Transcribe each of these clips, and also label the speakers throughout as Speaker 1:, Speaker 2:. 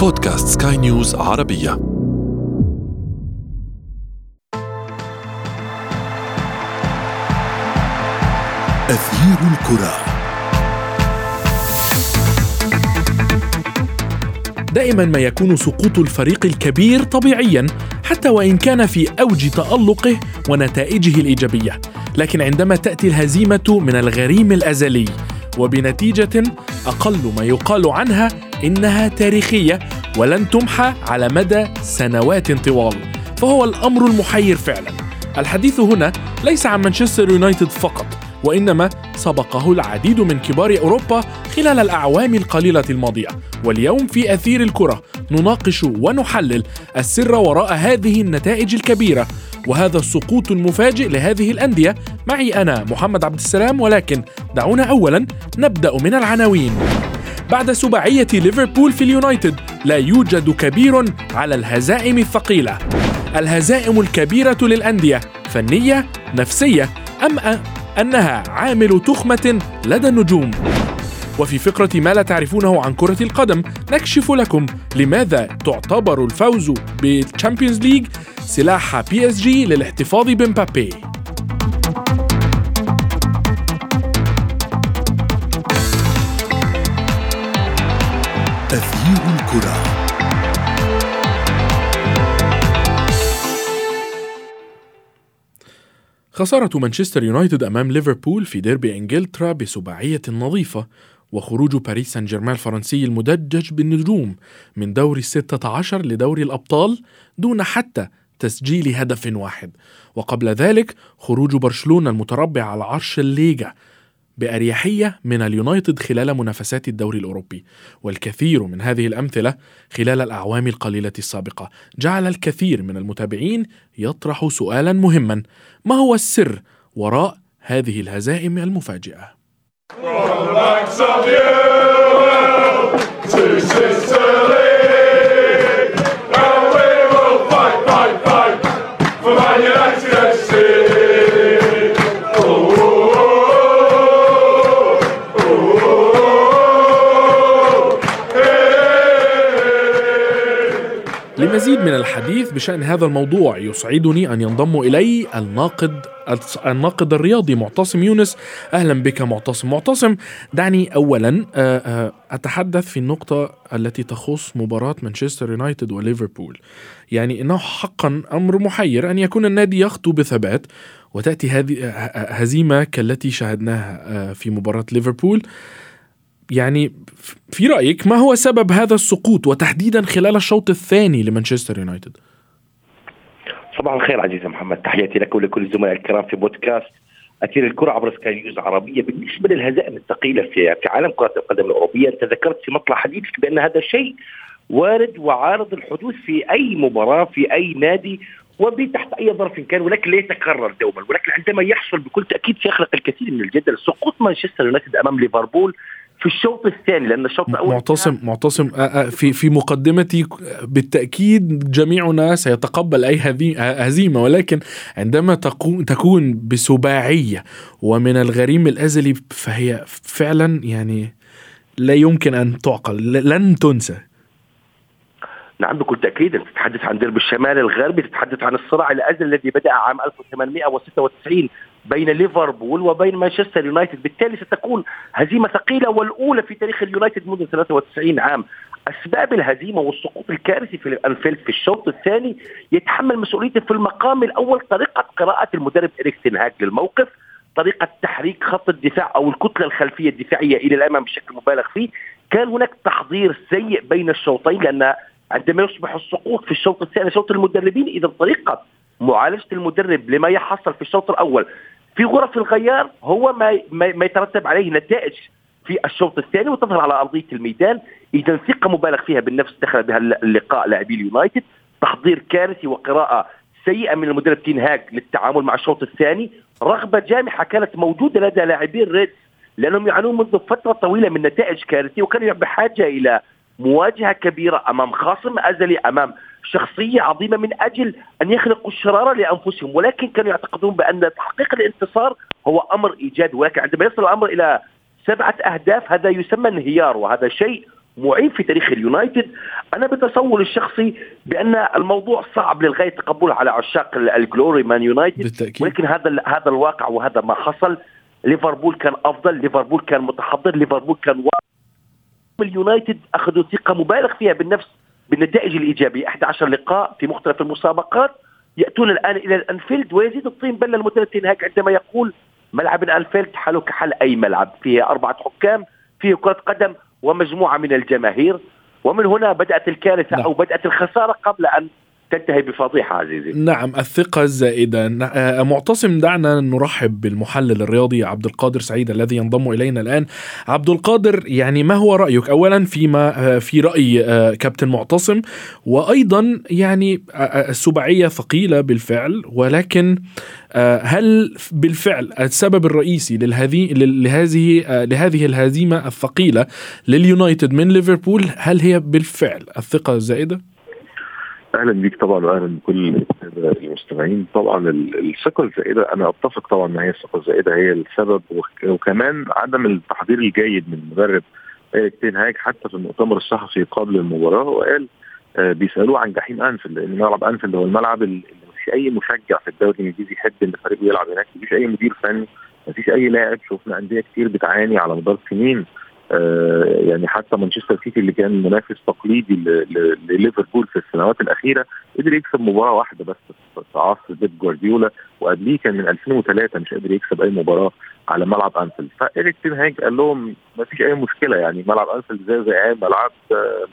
Speaker 1: بودكاست سكاي نيوز عربية. أثير الكرة.
Speaker 2: دائما ما يكون سقوط الفريق الكبير طبيعيا حتى وإن كان في أوج تألقه ونتائجه الإيجابية. لكن عندما تأتي الهزيمة من الغريم الأزلي وبنتيجة أقل ما يقال عنها إنها تاريخية ولن تمحى على مدى سنوات طوال فهو الأمر المحير فعلا. الحديث هنا ليس عن مانشستر يونايتد فقط وإنما سبقه العديد من كبار أوروبا خلال الأعوام القليلة الماضية. واليوم في أثير الكرة نناقش ونحلل السر وراء هذه النتائج الكبيرة وهذا السقوط المفاجئ لهذه الأندية. معي أنا محمد عبد السلام ولكن دعونا اولا نبدأ من العناوين. بعد سباعية ليفربول في اليونايتد لا يوجد كبير على الهزائم الثقيلة. الهزائم الكبيرة للأندية فنية نفسية أم أنها عامل تخمة لدى النجوم. وفي فقرة ما لا تعرفونه عن كرة القدم نكشف لكم لماذا تعتبر الفوز بالتشامبيونز ليج سلاح بي إس جي للاحتفاظ بمبابي. خسارة مانشستر يونايتد أمام ليفربول في ديربي إنجلترا بسباعية نظيفة وخروج باريس سان جيرمان الفرنسي المدجج بالنجوم من دوري الستة عشر لدوري الأبطال دون حتى تسجيل هدف واحد. وقبل ذلك خروج برشلونة المتربع على عرش الليجا بأريحية من اليونايتد خلال منافسات الدوري الأوروبي والكثير من هذه الأمثلة خلال الأعوام القليلة السابقة. جعل الكثير من المتابعين يطرح سؤالا مهما ما هو السر وراء هذه الهزائم المفاجئة؟ لمزيد الحديث بشأن هذا الموضوع. يسعدني أن ينضم إلي الناقد الناقد الرياضي معتصم يونس. أهلا بك معتصم. معتصم دعني أولا أتحدث في النقطة التي تخص مباراة مانشستر يونايتد وليفربول. يعني إنه حقا أمر محير أن يكون النادي يخطو بثبات وتأتي هذه هزيمة كالتي شاهدناها في مباراة ليفربول. يعني في رأيك ما هو سبب هذا السقوط وتحديدا خلال الشوط الثاني لمانشستر يونايتد؟
Speaker 3: صباح الخير عزيزي محمد تحياتي لك ولكل الزملاء الكرام في بودكاست أثير الكرة عبر سكاي نيوز عربيه بالنسبة للهزائم الثقيلة في في عالم كرة القدم الأوروبية. أنت ذكرت في مطلع حديثك بأن هذا الشيء وارد وعارض الحدوث في أي مباراة في أي نادي وبتحت أي ظرف كان ولكن لا يتكرر دوما ولكن عندما يحصل بكل تأكيد سيخلق الكثير من الجدل. سقوط مانشستر يونايتد أمام ليفربول في الشوط الثاني لأن الشوط الأول
Speaker 2: معتصم معتصم. في في مقدمتي بالتأكيد جميعنا سيتقبل أي هزيمة ولكن عندما تكون تكون بسباعية ومن الغريم الأزلي فهي فعلا يعني لا يمكن أن تعقل لن تنسى.
Speaker 3: نعم بكل تأكيد. انت تتحدث عن درب الشمال الغربي تتحدث عن الصراع الأزلي الذي بدأ عام 1896 بين ليفربول وبين مانشستر يونايتد. بالتالي ستكون هزيمة ثقيلة والأولى في تاريخ اليونايتد منذ 93 عام. أسباب الهزيمة والسقوط الكارثي في الأنفيلد في الشوط الثاني يتحمل مسؤوليته في المقام الأول طريقة قراءة المدرب إريك تنهاج للموقف طريقة تحريك خط الدفاع أو الكتلة الخلفية الدفاعية إلى الأمام بشكل مبالغ فيه. كان هناك تحضير سيء بين الشوطين لأن عندما يصبح السقوط في الشوط الثاني شوط المدربين إذا طريقة معالجة المدرب لما يحصل في الشوط الأول في غرف الغيار هو ما ما يترتب عليه نتائج في الشوط الثاني وتظهر على أرضية الميدان. إذا ثقة مبالغ فيها بالنفس دخل بها اللقاء لاعبي اليونايتد. تحضير كارثي وقراءة سيئة من المدرب تينهاج للتعامل مع الشوط الثاني. رغبة جامحة كانت موجودة لدى لاعبي الريدز لأنهم يعانون منذ فترة طويلة من نتائج كارثية وكانوا بحاجه إلى مواجهة كبيرة أمام خصم أزلي أمام شخصية عظيمة من أجل أن يخلقوا الشرارة لأنفسهم. ولكن كانوا يعتقدون بأن تحقيق الانتصار هو أمر ايجابي ولكن عندما يصل الأمر إلى سبعة أهداف هذا يسمى انهيار وهذا شيء معين في تاريخ اليونايتد. أنا بتصور الشخصي بأن الموضوع صعب للغاية تقبله على عشاق ال glory Man United.
Speaker 2: بالتأكيد.
Speaker 3: ولكن هذا هذا الواقع وهذا ما حصل. ليفربول كان أفضل ليفربول كان متحضر ليفربول كان اليونايتد أخذوا ثقة مبالغ فيها بالنفس بالنتائج الإيجابية. 11 لقاء في مختلف المسابقات. يأتون الآن إلى الأنفيلد ويزيد الطين بلة المدرب هاك عندما يقول ملعب الأنفيلد حاله كحل أي ملعب. فيه أربعة حكام فيه كرة قدم ومجموعة من الجماهير. ومن هنا بدأت الكارثة
Speaker 2: نعم.
Speaker 3: أو بدأت الخسارة قبل أن تنتهي بفضيحة عزيزي.
Speaker 2: نعم الثقة الزائدة. ن- معتصم دعنا نرحب بالمحلل الرياضي عبد القادر سعيد الذي ينضم إلينا الآن. عبد القادر يعني ما هو رأيك؟ أولا فيما في رأي آه، كابتن معتصم وأيضا يعني آه، آه، السباعية ثقيلة بالفعل ولكن آه، هل بالفعل السبب الرئيسي لهذه آه، لهذه الهزيمة الثقيلة لليونايتد من ليفربول هل هي بالفعل الثقة الزائدة؟
Speaker 4: أهلا بيك طبعا واهلا بكل المستمعين. طبعا ال- الثقة الزائدة أنا أتفق طبعا إن هي الثقة الزائدة هي السبب وك- وكمان عدم التحضير الجيد من المدرب إيريك تين هاج حتى في المؤتمر الصحفي قبل المباراة. وقال آه بيسألوه عن جحيم أنفيلد لأن ملعب أنفيلد هو الملعب اللي مفيش أي مشجع في الدوري الإنجليزي يحب إن فريقه يلعب هناك. مفيش أي مدير فني مفيش أي لاعب. شفنا أندية كتير بتعاني على مدار سنين. يعني حتى مانشستر سيتي اللي كان منافس تقليدي لليفربول في السنوات الأخيرة قدر يكسب مباراة واحدة بس في عصر بيب جوارديولا وقبليه كان من 2003 مش قادر يكسب أي مباراة على ملعب أنفيلد. فإيريك تين هاج قال لهم ما فيش أي مشكلة يعني ملعب أنفيلد زي زي أي ملعب آه،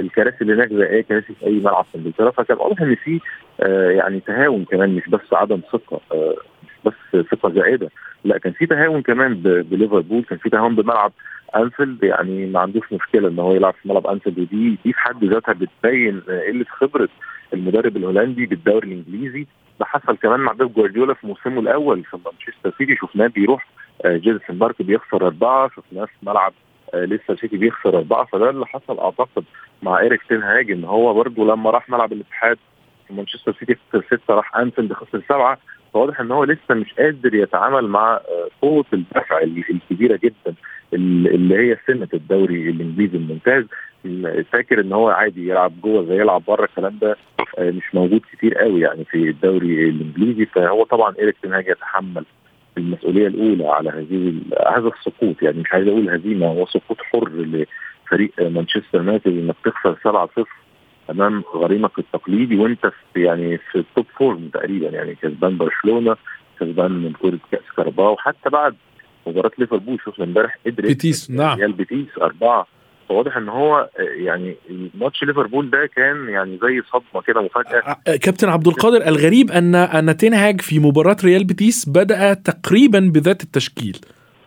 Speaker 4: الكراسي اللي هناك زي أي كراسي في أي ملعب في إنجلترا. فكان واضح إن في آه، يعني تهاون كمان مش بس عدم ثقة آه، مش بس ثقة زائدة. لا كان في تهاون كمان بليفربول كان في تهاون بملعب أنفيلد. يعني ما عندوش مشكلة إن هو يلعب في ملعب أنفيلد ودي دي في حد ذاتها بتبين آه، قلة خبرة المدرب الهولندي بالدوري الإنجليزي. ده حصل كمان مع بيب جوارديولا في موسمه الأول في مانشستر سيتي. شفناه بيروح آه، جوديسون بارك بيخسر أربعة شفناه في ملعب آه، ليستر سيتي بيخسر أربعة. فده اللي حصل أعتقد مع إيريك تين هاج إن هو برضه لما راح ملعب الاتحاد مانشستر سيتي خسر ستة راح أنفيلد خسر سبعة. فواضح إن هو لسه مش قادر يتعامل مع آه، قوة الدفع ال- الكبيرة جدا ال- اللي هي سنه الدوري الإنجليزي الممتاز. فاكر إن هو عادي يلعب جوه زي يلعب بره الكلام ده آه، مش موجود كتير قوي يعني في الدوري الإنجليزي. فهو طبعا إيريك تين هاج يتحمل المسؤولية الأولى على هذه هذا السقوط. يعني مش عايز أقول هزيمة هو سقوط حر لفريق مانشستر يونايتد إنك تخسر 7-0 أمام غريمك التقليدي وأنت في يعني في ال top form تقريبا يعني كسبان برشلونة كسبان من كرة كأس كارباو حتى بعد مباراة ليفربول شفنا امبارح قدام
Speaker 2: بيتيس، نعم.
Speaker 4: ريال بيتيس أربعة. فواضح إن هو آه، يعني ماتش ليفربول ده كان يعني زي صدمة كده مفاجأة.
Speaker 2: ع- كابتن عبد القادر الغريب أن أن تنهاج في مباراة ريال بيتيس بدأ تقريبا بذات التشكيل.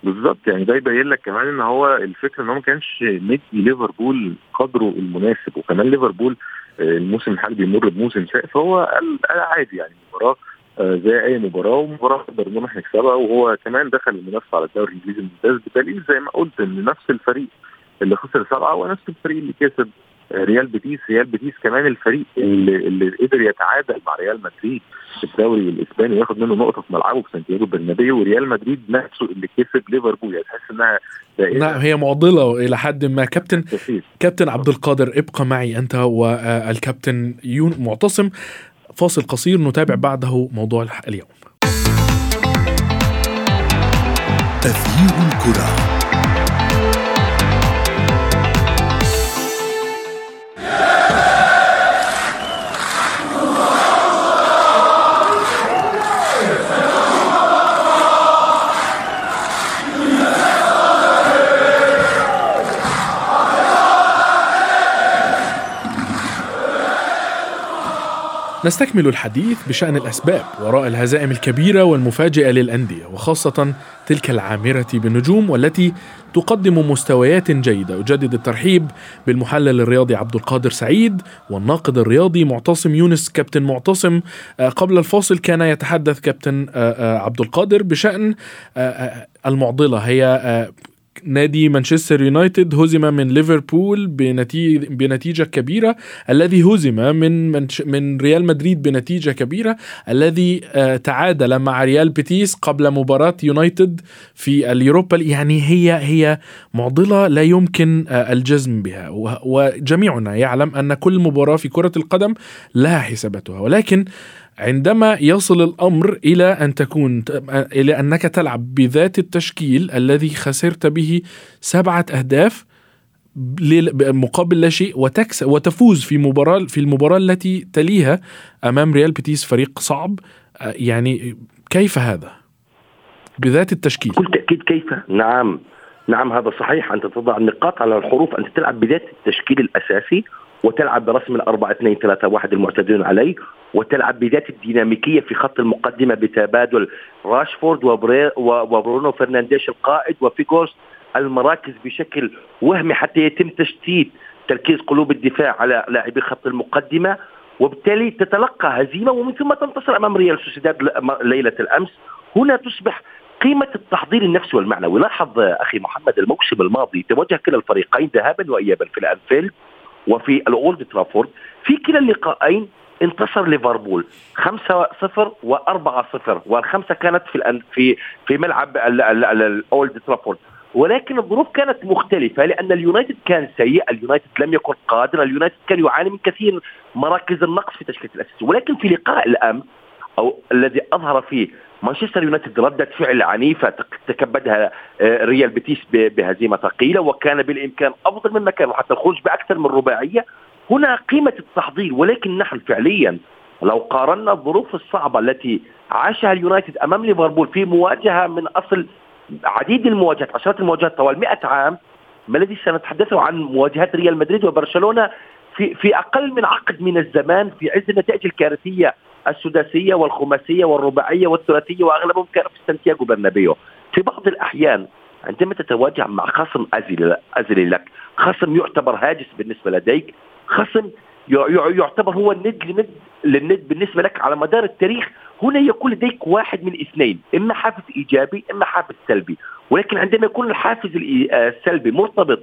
Speaker 4: بالظبط. يعني ده يبين لك كمان إن هو الفكرة إن هو ما كانش مدي ليفربول قدره المناسب وكمان ليفربول آه، الموسم الحالي بيمر بموسم سيء. فهو قال عادي يعني مباراة آه، زي أي مباراة ومباراة نقدر نروح نكسبها. وهو كمان دخل المنافسة على الدوري الإنجليزي الممتاز بدليل زي ما قلت إن نفس الفريق اللي خسر سبعة هو نفس الفريق اللي كسب ريال بيتيس ريال بيتيس كمان الفريق اللي, اللي قدر يتعادل مع ريال مدريد في الدوري الإسباني وياخد منه نقطة في ملعبه في سانتياغو برنابيو وريال مدريد نفسه اللي كسب ليفربول. يعني تحس إنها
Speaker 2: نعم هي معضلة إلى حد ما. كابتن
Speaker 4: كثير
Speaker 2: كابتن عبد القادر ابقى معي أنت والكابتن معتصم. فاصل قصير نتابع بعده موضوع اليوم.
Speaker 1: تغيير الكرة.
Speaker 2: نستكمل الحديث بشأن الأسباب وراء الهزائم الكبيرة والمفاجئة للأندية وخاصة تلك العامرة بالنجوم والتي تقدم مستويات جيدة. أجدد الترحيب بالمحلل الرياضي عبد القادر سعيد والناقد الرياضي معتصم يونس كابتن معتصم. آه، قبل الفاصل كان يتحدث كابتن آه، آه، عبد القادر بشأن المعضلة هي نادي مانشستر يونايتد هزم من ليفربول بنتيجة, كبيرة الذي هزم من من ريال مدريد بنتيجة كبيرة الذي آه، تعادل مع ريال بيتيس قبل مباراة يونايتد في اليوروبا يعني هي هي معضلة لا يمكن آه، الجزم بها. وجميعنا يعلم أن كل مباراة في كرة القدم لها حساباتها. ولكن عندما يصل الأمر إلى أن تكون إلى أنك تلعب بذات التشكيل الذي خسرت به سبعة أهداف مقابل لا شيء وتكسب وتفوز في مباراة في المباراة التي تليها أمام ريال بيتيس فريق صعب. يعني كيف هذا؟ بذات التشكيل.
Speaker 3: بكل تاكيد كيف؟ نعم. نعم هذا صحيح. أنت تضع النقاط على الحروف. أنت تلعب بذات التشكيل الأساسي. وتلعب برسم الأربعة اثنين ثلاثة واحد المعتادون عليه وتلعب بذات الديناميكية في خط المقدمة بتبادل راشفورد وبرونو فرنانديش القائد وفيغورس المراكز بشكل وهمي حتى يتم تشتيت تركيز قلوب الدفاع على لاعبي خط المقدمة. وبالتالي تتلقى هزيمة ومن ثم تنتصر أمام ريال سوسيداد ليلة الأمس. هنا تصبح قيمة التحضير النفسي والمعنوي. لاحظ أخي محمد الموسم الماضي تواجه كلا الفريقين ذهابا وإيابا في الأنفيلد. وفي الأولد ترافورد في كلا اللقاءين انتصر ليفربول 5-0 و4-0 والخمسة كانت في في في ملعب الأولد ترافورد. ولكن الظروف كانت مختلفة لأن اليونايتد كان سيء اليونايتد لم يكن قادر اليونايتد كان يعاني من كثير مراكز النقص في تشكيلة الأساسي ولكن في لقاء الأمس أو الذي أظهر فيه مانشستر يونايتد ردة فعل عنيفة تكبدها آه، ريال بيتيس بهزيمة ثقيلة وكان بالإمكان أفضل مما كان وحتى الخروج بأكثر من رباعية. هنا قيمة التحضير ولكن نحن فعليا لو قارنا الظروف الصعبة التي عاشها اليونايتد أمام ليفربول في مواجهة من أصل عديد المواجهات عشرات المواجهات طوال 100 عام ما الذي سنتحدث عن مواجهات ريال مدريد وبرشلونة في في أقل من عقد من الزمان في عز النتائج الكارثية السداسية والخماسية والرباعية والثلاثية وأغلبهم كان في سانتياغو برنابيو. في بعض الأحيان عندما تتواجه مع خصم أزلي لك خصم يعتبر هاجس بالنسبة لديك خصم يعتبر هو الند لند للند بالنسبة لك على مدار التاريخ هنا يكون لديك واحد من اثنين إما حافز إيجابي إما حافز سلبي. ولكن عندما يكون الحافز السلبي مرتبط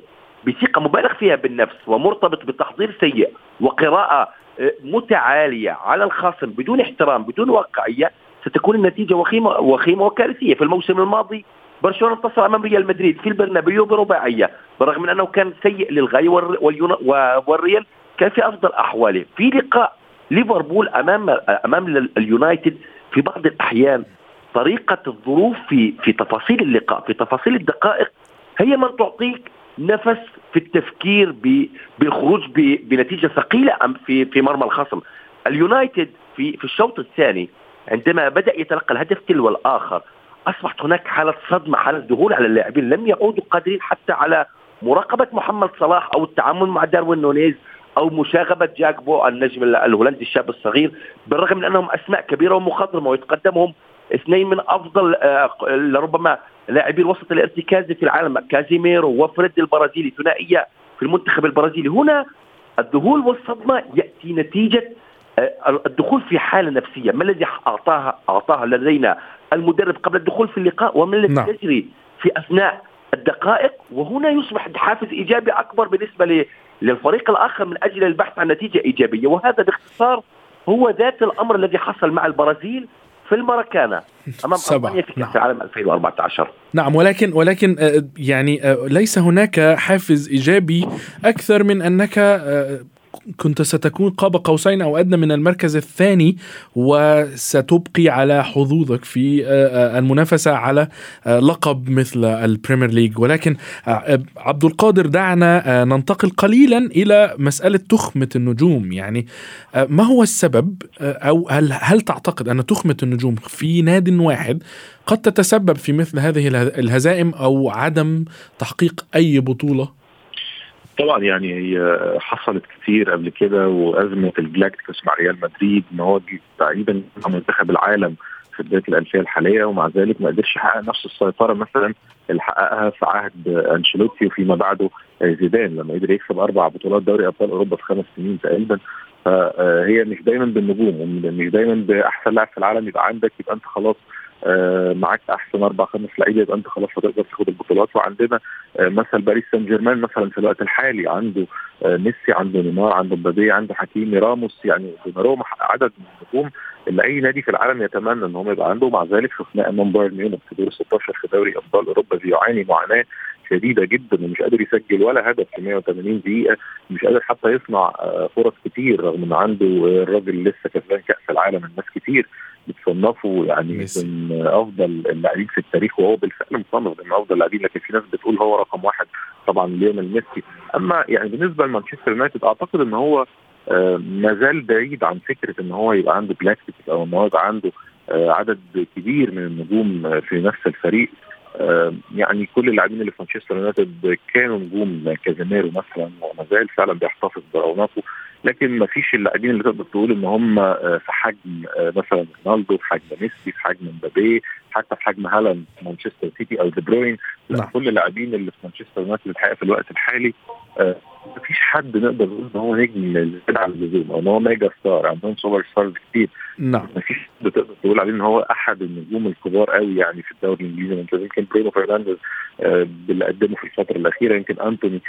Speaker 3: بثقة مبالغ فيها بالنفس ومرتبط بتحضير سيء وقراءة آه، متعالية على الخصم بدون احترام بدون واقعية ستكون النتيجة وخيمة وخيمة وكارثية. في الموسم الماضي برشلونة انتصر أمام ريال مدريد في البرنابيو برباعية بالرغم من أنه كان سيء للغاية والريال كان في أفضل أحواله. في لقاء ليفربول أمام أمام اليونايتد في بعض الأحيان طريقة الظروف في في تفاصيل اللقاء في تفاصيل الدقائق هي من تعطيك نفس في التفكير بالخروج بنتيجة ثقيلة في في مرمى الخصم. اليونايتد في في الشوط الثاني عندما بدأ يتلقى الهدف تلو الآخر أصبحت هناك حالة صدمة حالة ذهول على اللاعبين. لم يعودوا قادرين حتى على مراقبة محمد صلاح أو التعامل مع داروين نونيز أو مشاغبة جاكبو النجم الهولندي الشاب الصغير بالرغم من أنهم أسماء كبيرة ومخضرمة ويتقدمهم اثنين من أفضل آه، لربما لاعبي الوسط الارتكازي في العالم كازيميرو وفريد البرازيلي ثنائية في المنتخب البرازيلي. هنا الذهول والصدمة يأتي نتيجة آه، الدخول في حالة نفسية. ما الذي أعطاها أعطاها لدينا المدرب قبل الدخول في اللقاء؟ وما الذي نعم. يجري في أثناء الدقائق؟ وهنا يصبح حافز إيجابي أكبر بالنسبة للفريق الآخر من أجل البحث عن نتيجة إيجابية. وهذا باختصار هو ذات الأمر الذي حصل مع البرازيل في المراكانا أمام ألمانيا في كأس نعم. العالم 2014
Speaker 2: نعم ولكن ولكن آه، يعني آه، ليس هناك حافز إيجابي أكثر من أنك آه، كنت ستكون قاب قوسين أو أدنى من المركز الثاني وستبقي على حظوظك في آه، آه، المنافسة على آه، لقب مثل ال Premier League. ولكن عبد القادر دعنا ننتقل قليلا إلى مسألة تخمة النجوم. يعني ما هو السبب؟ أو هل هل تعتقد أن تخمة النجوم في ناد واحد قد تتسبب في مثل هذه الهزائم أو عدم تحقيق أي بطولة؟
Speaker 4: طبعا يعني هي حصلت كتير قبل كده وأزمة ال Galácticos مع ريال مدريد إن هو تقريبا منتخب العالم في بداية الالفيه الحالية ومع ذلك ما قدرش يحقق نفس السيطرة مثلا اللي حققها في عهد أنشيلوتي وفيما بعده زيدان لما قدر يكسب أربع بطولات دوري أبطال أوروبا في خمس سنين تقريبا. فهي مش دايما بالنجوم مش دايما بأحسن لاعب في العالم يبقى عندك يبقى أنت خلاص معاك أحسن أربع خمس لعيبة يبقى أنت خلاص هتقدر تاخد البطولات. وعندنا آه، مثلا باريس سان جيرمان مثلا في الوقت الحالي عنده آه، ميسي عنده نيمار عنده مبابي عنده حكيمي راموس يعني دوناروما عدد من النجوم اللي أي نادي في العالم يتمنى إن هم يبقى عنده مع ذلك شفناه أمام بايرن ميونخ في دور 16 في دوري أبطال أوروبا بيعاني معاناة. شديدة جدا ومش قادر يسجل ولا هدف في 180 دقيقة مش قادر حتى يصنع فرص كتير رغم إن عنده الراجل لسه كسبان كأس العالم الناس كتير بتصنفه يعني. من أفضل اللاعبين في التاريخ وهو بالفعل مصنف من أفضل اللاعبين لكن في ناس بتقول هو رقم واحد طبعا ليونيل ميسي أما يعني بالنسبة لمانشستر يونايتد أعتقد إن هو آه ما زال بعيد عن فكرة إن هو يبقى عنده Galácticos أو إن هو يبقى عنده آه عدد كبير من النجوم في نفس الفريق آه يعني كل اللاعبين اللي في مانشستر يونايتد كانوا نجوم كازيميرو مثلا وما زال فعلا بيحتفظ برونقه لكن ما فيش اللاعبين اللي تقدر تقول إن هم في حجم مثلا رونالدو في حجم ميسي في حجم مبابي حتى في حجم هالاند مانشستر سيتي أو دي بروين لا نعم. كل اللاعبين اللي في مانشستر يونايتد الحقيقة في الوقت الحالي ما فيش حد نقدر نقول إن هو نجم زياده عن اللزوم أو إن هو mega star عندهم superstars كتير.
Speaker 2: نعم.
Speaker 4: ما فيش حد تقدر تقول عليه إن هو أحد النجوم الكبار قوي يعني في الدوري الإنجليزي. أنت يمكن برونو فرنانديز باللي قدمه في الفترة الأخيرة يمكن أنتوني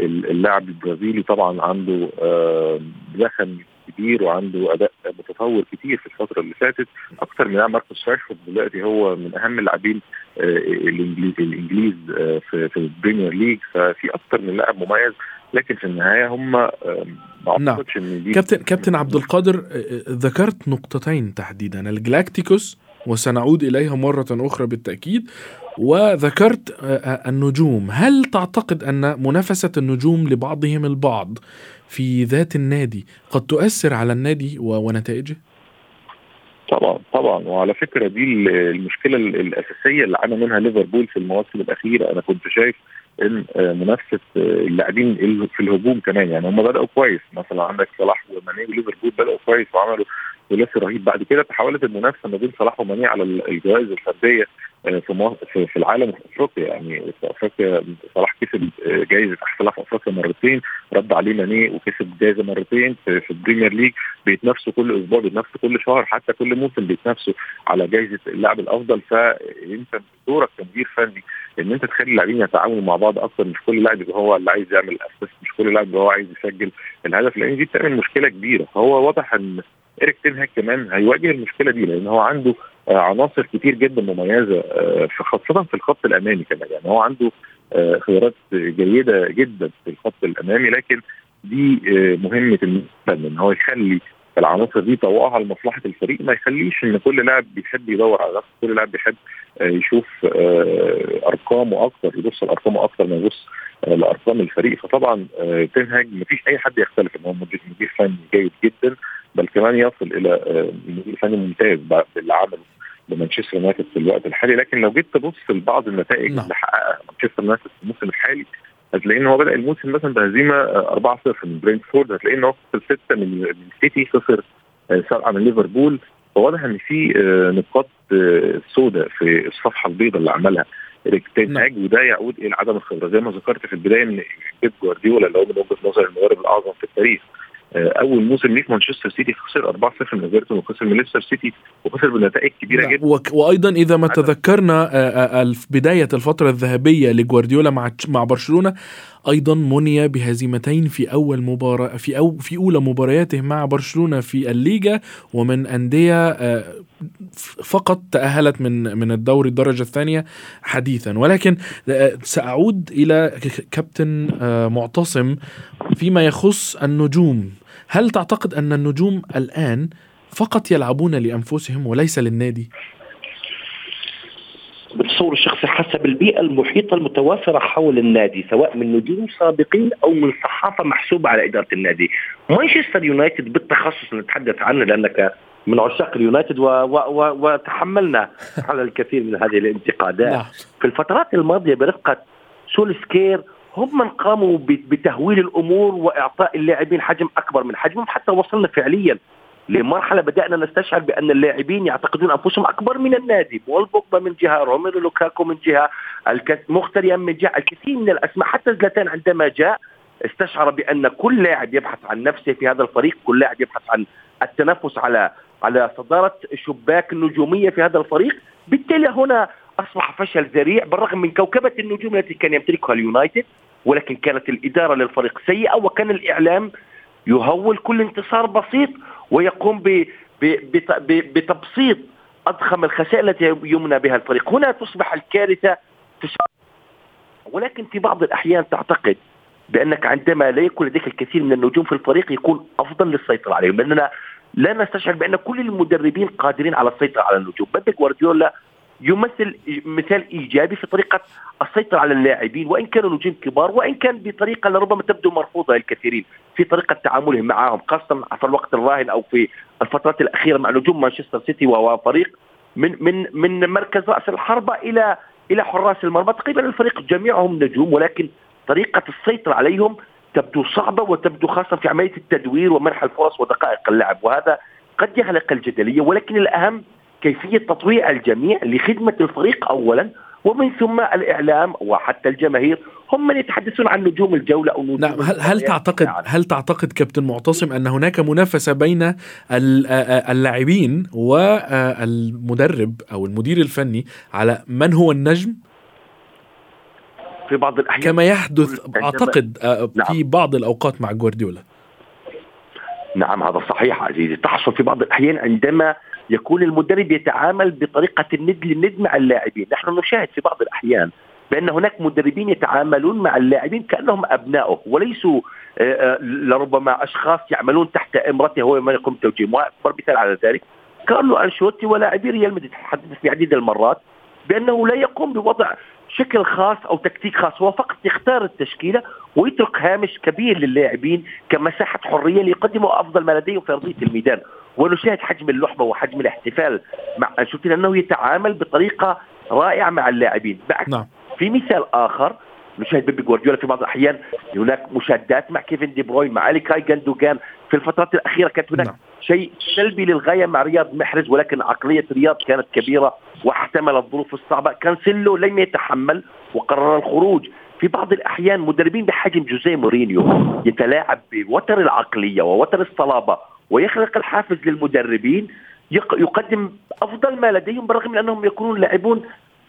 Speaker 4: اللاعب البرازيلي طبعا عنده دخل كبير وعنده أداء متطور كتير في الفترة اللي فاتت. أكثر من لاعب ماركوس راشفورد دلوقتي هو من أهم اللاعبين الإنجليز الإنجليز في في ال Premier League. ففي أكثر من لاعب مميز. لكن في النهاية هم ما
Speaker 2: نعم. إن دي كابتن كابتن عبد القادر ذكرت نقطتين تحديدا. ال Galácticos وسنعود إليها مرة أخرى بالتأكيد. وذكرت النجوم. هل تعتقد أن منافسة النجوم لبعضهم البعض في ذات النادي. قد تؤثر على النادي ونتائجه؟
Speaker 4: طبعا طبعا. وعلى فكرة دي المشكلة الأساسية اللي عانى منها ليفربول في المواسم الأخيرة. أنا كنت شايف إن منافسة اللاعبين في الهجوم كمان. يعني هم بدأوا كويس. مثلا عندك صلاح وماني وليفربول بدأوا كويس وعملوا ثلاثي رهيب. بعد كده تحولت المنافسة ما بين صلاح وماني على الجوائز الفردية. في مصر في العالم وفي أفريقيا. يعني في أفريقيا صلاح كسب جائزه احسن لاعب في أفريقيا مرتين رد عليه ماني وكسب جائزه مرتين في, في ال Premier League. بيتنافسوا كل أسبوع بيتنافسوا كل شهر حتى كل موسم بيتنافسوا على جائزه اللاعب الأفضل. فانت دورك كمدير فني إن أنت تخلي اللاعبين يتعاونوا مع بعض أكتر. مش كل لاعب هو اللي عايز يعمل ال assist مش كل لاعب هو عايز يسجل الهدف لأن دي بتعمل مشكلة كبيرة. فهو واضح إن ايريك تين هاج كمان هيواجه المشكلة دي لأن هو عنده عناصر كتير جدا مميزة في خاصة في الخط الأمامي كمان. يعني هو عنده خيارات جيدة جدا في الخط الأمامي لكن دي مهمة المفن إن هو يخلي العناصر دي طوعها لمصلحه الفريق ما يخليش إن كل لاعب بيحب يدور على نفسه كل لاعب بيحب يشوف أرقامه أكتر يبص لأرقامه أكتر ما يبص لأرقام الفريق. فطبعا تنهج ما فيش أي حد يختلف إن هو مدير فني جيد جدا بل كمان يصل إلى مدير فني ممتاز باللي عمله بمانشستر يونايتد في الوقت الحالي لكن لو جيت تبص لبعض النتائج
Speaker 2: نعم.
Speaker 4: اللي حققها مانشستر يونايتد في الموسم الحالي هتلاقي إن هو بدأ الموسم مثلا بهزيمة 4-0 من برينفورد هتلاقي إن هو خسر 6 من من سيتي خسر 7 من ليفربول. فواضح إن في نقاط سوداء في الصفحة البيضاء اللي عملها. تين هاج وده يعود إلى عدم الخبرة. زي ما ذكرت في البداية إن بيب جوارديولا اللي هو من وجهة نظر المدرب الأعظم في التاريخ أول موسم ليه في مانشستر سيتي خسر 4-0 من إيفرتون وخسر من ليستر سيتي وخسر بنتائج كبيرة
Speaker 2: نعم.
Speaker 4: جدا.
Speaker 2: وأيضا إذا ما تذكرنا آه، آه، بداية الفترة الذهبية لجوارديولا مع مع برشلونة أيضا مني بهزيمتين في أول مباراة في أو في أولى مبارياته مع برشلونة في الليغا ومن أندية آه، فقط تأهلت من من الدوري الدرجة الثانية حديثا. ولكن آه، سأعود إلى كابتن آه، معتصم فيما يخص النجوم. هل تعتقد أن النجوم الآن فقط يلعبون لأنفسهم وليس للنادي؟
Speaker 3: بالتصور الشخصي حسب البيئة المحيطة المتوافرة حول النادي سواء من نجوم سابقين أو من صحافة محسوبة على إدارة النادي. مانشستر يونايتد بالتخصص نتحدث عنه لأنك من عشاق اليونايتد و و و وتحملنا على الكثير من هذه الانتقادات.
Speaker 2: نعم.
Speaker 3: في الفترات الماضية برفقة سولسكير هم من قاموا بتهويل الأمور وإعطاء اللاعبين حجم أكبر من حجمهم حتى وصلنا فعليا لمرحلة بدأنا نستشعر بأن اللاعبين يعتقدون أنفسهم أكبر من النادي. بول بوجبا من جهة روميلو لوكاكو من جهة مخيتاريان من جهة الكثير من الأسماء حتى زلاتان عندما جاء استشعر بأن كل لاعب يبحث عن نفسه في هذا الفريق كل لاعب يبحث عن التنافس على على صدارة شباك النجوميه في هذا الفريق. بالتالي هنا أصبح فشل ذريع بالرغم من كوكبة النجوم التي كان يمتلكها اليونايتد. ولكن كانت الإدارة للفريق سيئة وكان الإعلام يهول كل انتصار بسيط ويقوم ب بتبسيط أضخم الخسائر التي يمنى بها الفريق. هنا تصبح الكارثة ولكن في بعض الأحيان تعتقد بأنك عندما لا يكون لديك الكثير من النجوم في الفريق يكون أفضل للسيطرة عليهم لأننا لا نستشعر بأن كل المدربين قادرين على السيطرة على النجوم. بيب جوارديولا يمثل مثال إيجابي في طريقة السيطرة على اللاعبين وإن كانوا نجوم كبار وإن كان بطريقة لربما تبدو مرفوضة للكثيرين في طريقة تعاملهم معهم خاصة في الوقت الراهن أو في الفترات الأخيرة مع نجوم مانشستر سيتي وهو فريق من من من مركز رأس الحربة إلى إلى حراس المرمى. تقريبا الفريق جميعهم نجوم ولكن طريقة السيطرة عليهم تبدو صعبة وتبدو خاصة في عملية التدوير ومنح الفرص ودقائق اللعب وهذا قد يخلق الجدلية ولكن الأهم كيفية تطويع الجميع لخدمة الفريق اولا ومن ثم الإعلام وحتى الجماهير هم من يتحدثون عن نجوم الجولة أو نجوم
Speaker 2: نعم هل, هل تعتقد هل تعتقد كابتن معتصم أن هناك منافسة بين اللاعبين والمدرب أو المدير الفني على من هو النجم؟
Speaker 3: في بعض الأحيان
Speaker 2: كما يحدث أعتقد نعم. في بعض الأوقات مع جوارديولا
Speaker 3: نعم هذا صحيح عزيزي. تحصل في بعض الأحيان عندما يكون المدرب يتعامل بطريقة الند للند مع اللاعبين، نحن نشاهد في بعض الأحيان بأن هناك مدربين يتعاملون مع اللاعبين كأنهم ابنائه وليسوا آه، آه، لربما أشخاص يعملون تحت إمرته هو من يقوم بتوجيههم وأكبر مثال على ذلك كارلو انشوتي ولاعبي ريال مدريد. تحدث في عديد المرات بأنه لا يقوم بوضع شكل خاص أو تكتيك خاص. هو فقط يختار التشكيلة ويترك هامش كبير للاعبين كمساحة حرية ليقدموا أفضل ما لديهم في أرضية الميدان. ونشاهد حجم اللحمه وحجم الاحتفال مع انشيلوتي انه يتعامل بطريقة رائعة مع اللاعبين. بعكس نعم. في مثال آخر نشاهد بيب جوارديولا في بعض الأحيان. هناك مشادات مع كيفن دي بروين مع إلكاي جوندوجان. في الفترات الأخيرة كانت هناك نعم. شيء سلبي للغاية مع رياض محرز ولكن عقلية رياض كانت كبيرة. واحتمل الظروف الصعبة. كانسيلو لم يتحمل وقرر الخروج. في بعض الأحيان مدربين بحجم جوزيه مورينيو يتلاعب بوتر العقلية ووتر الصلابة ويخلق الحافز للمدربين يقدم أفضل ما لديهم بالرغم من أنهم يكونون لاعبون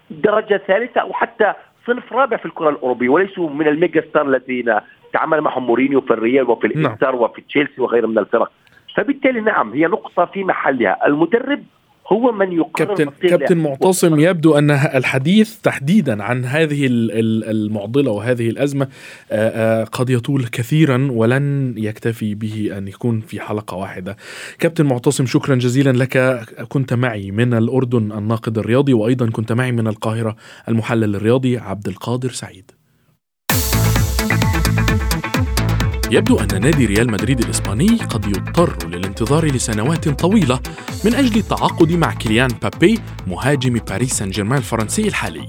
Speaker 3: درجة ثالثة أو حتى صنف رابع في الكرة الأوروبية وليسوا من ال mega star الذين تعامل معهم مورينيو في الريال وفي نعم. الإنتر وفي تشيلسي وغيرها من الفرق. فبالتالي نعم هي نقطة في محلها. المدرب هو من يقرر
Speaker 2: كابتن كابتن معتصم يبدو أن الحديث تحديدا عن هذه المعضلة وهذه الأزمة قد يطول كثيرا ولن يكتفي به أن يكون في حلقة واحدة. كابتن معتصم شكرا جزيلا لك كنت معي من الأردن الناقد الرياضي وأيضا كنت معي من القاهرة المحلل الرياضي عبد القادر سعيد. يبدو أن نادي ريال مدريد الإسباني قد يضطر للانتظار لسنوات طويلة من أجل التعاقد مع كيليان بابي مهاجم باريس سان جيرمان الفرنسي الحالي.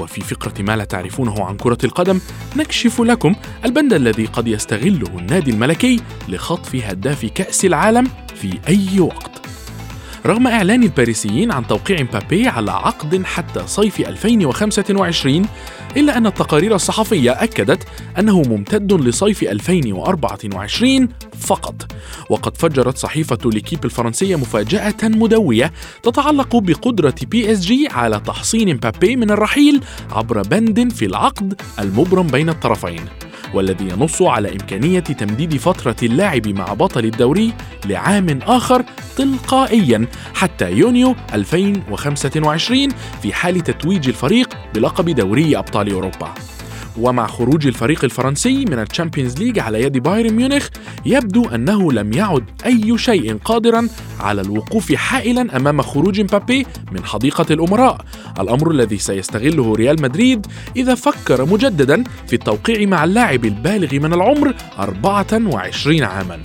Speaker 2: وفي فقرة ما لا تعرفونه عن كرة القدم نكشف لكم البند الذي قد يستغله النادي الملكي لخطف هداف كأس العالم في أي وقت. رغم إعلان الباريسيين عن توقيع مبابي على عقد حتى صيف 2025 إلا أن التقارير الصحفية أكدت أنه ممتد لصيف 2024 فقط. وقد فجرت صحيفة ليكيب الفرنسية مفاجأة مدوية تتعلق بقدرة بي إس جي على تحصين مبابي من الرحيل عبر بند في العقد المبرم بين الطرفين. والذي ينص على إمكانية تمديد فترة اللاعب مع بطل الدوري لعام آخر تلقائيا حتى يونيو 2025 في حال تتويج الفريق بلقب دوري أبطال أوروبا. ومع خروج الفريق الفرنسي من ال Champions League على يد بايرن ميونخ يبدو أنه لم يعد أي شيء قادرا على الوقوف حائلا أمام خروج مبابي من حديقة الأمراء. الأمر الذي سيستغله ريال مدريد إذا فكر مجددا في التوقيع مع اللاعب البالغ من العمر 24 عاما.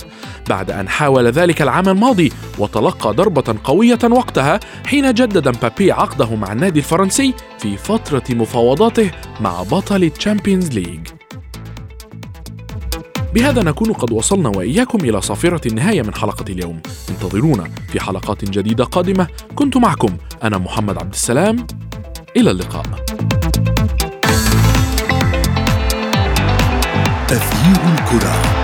Speaker 2: بعد أن حاول ذلك العام الماضي وتلقى ضربة قوية وقتها حين جدد مبابي عقده مع النادي الفرنسي في فترة مفاوضاته مع بطل Champions League بهذا نكون قد وصلنا وإياكم إلى صافرة النهاية من حلقة اليوم. انتظرونا في حلقات جديدة قادمة. كنت معكم أنا محمد عبد السلام. إلى اللقاء.
Speaker 1: تغيير الكرة.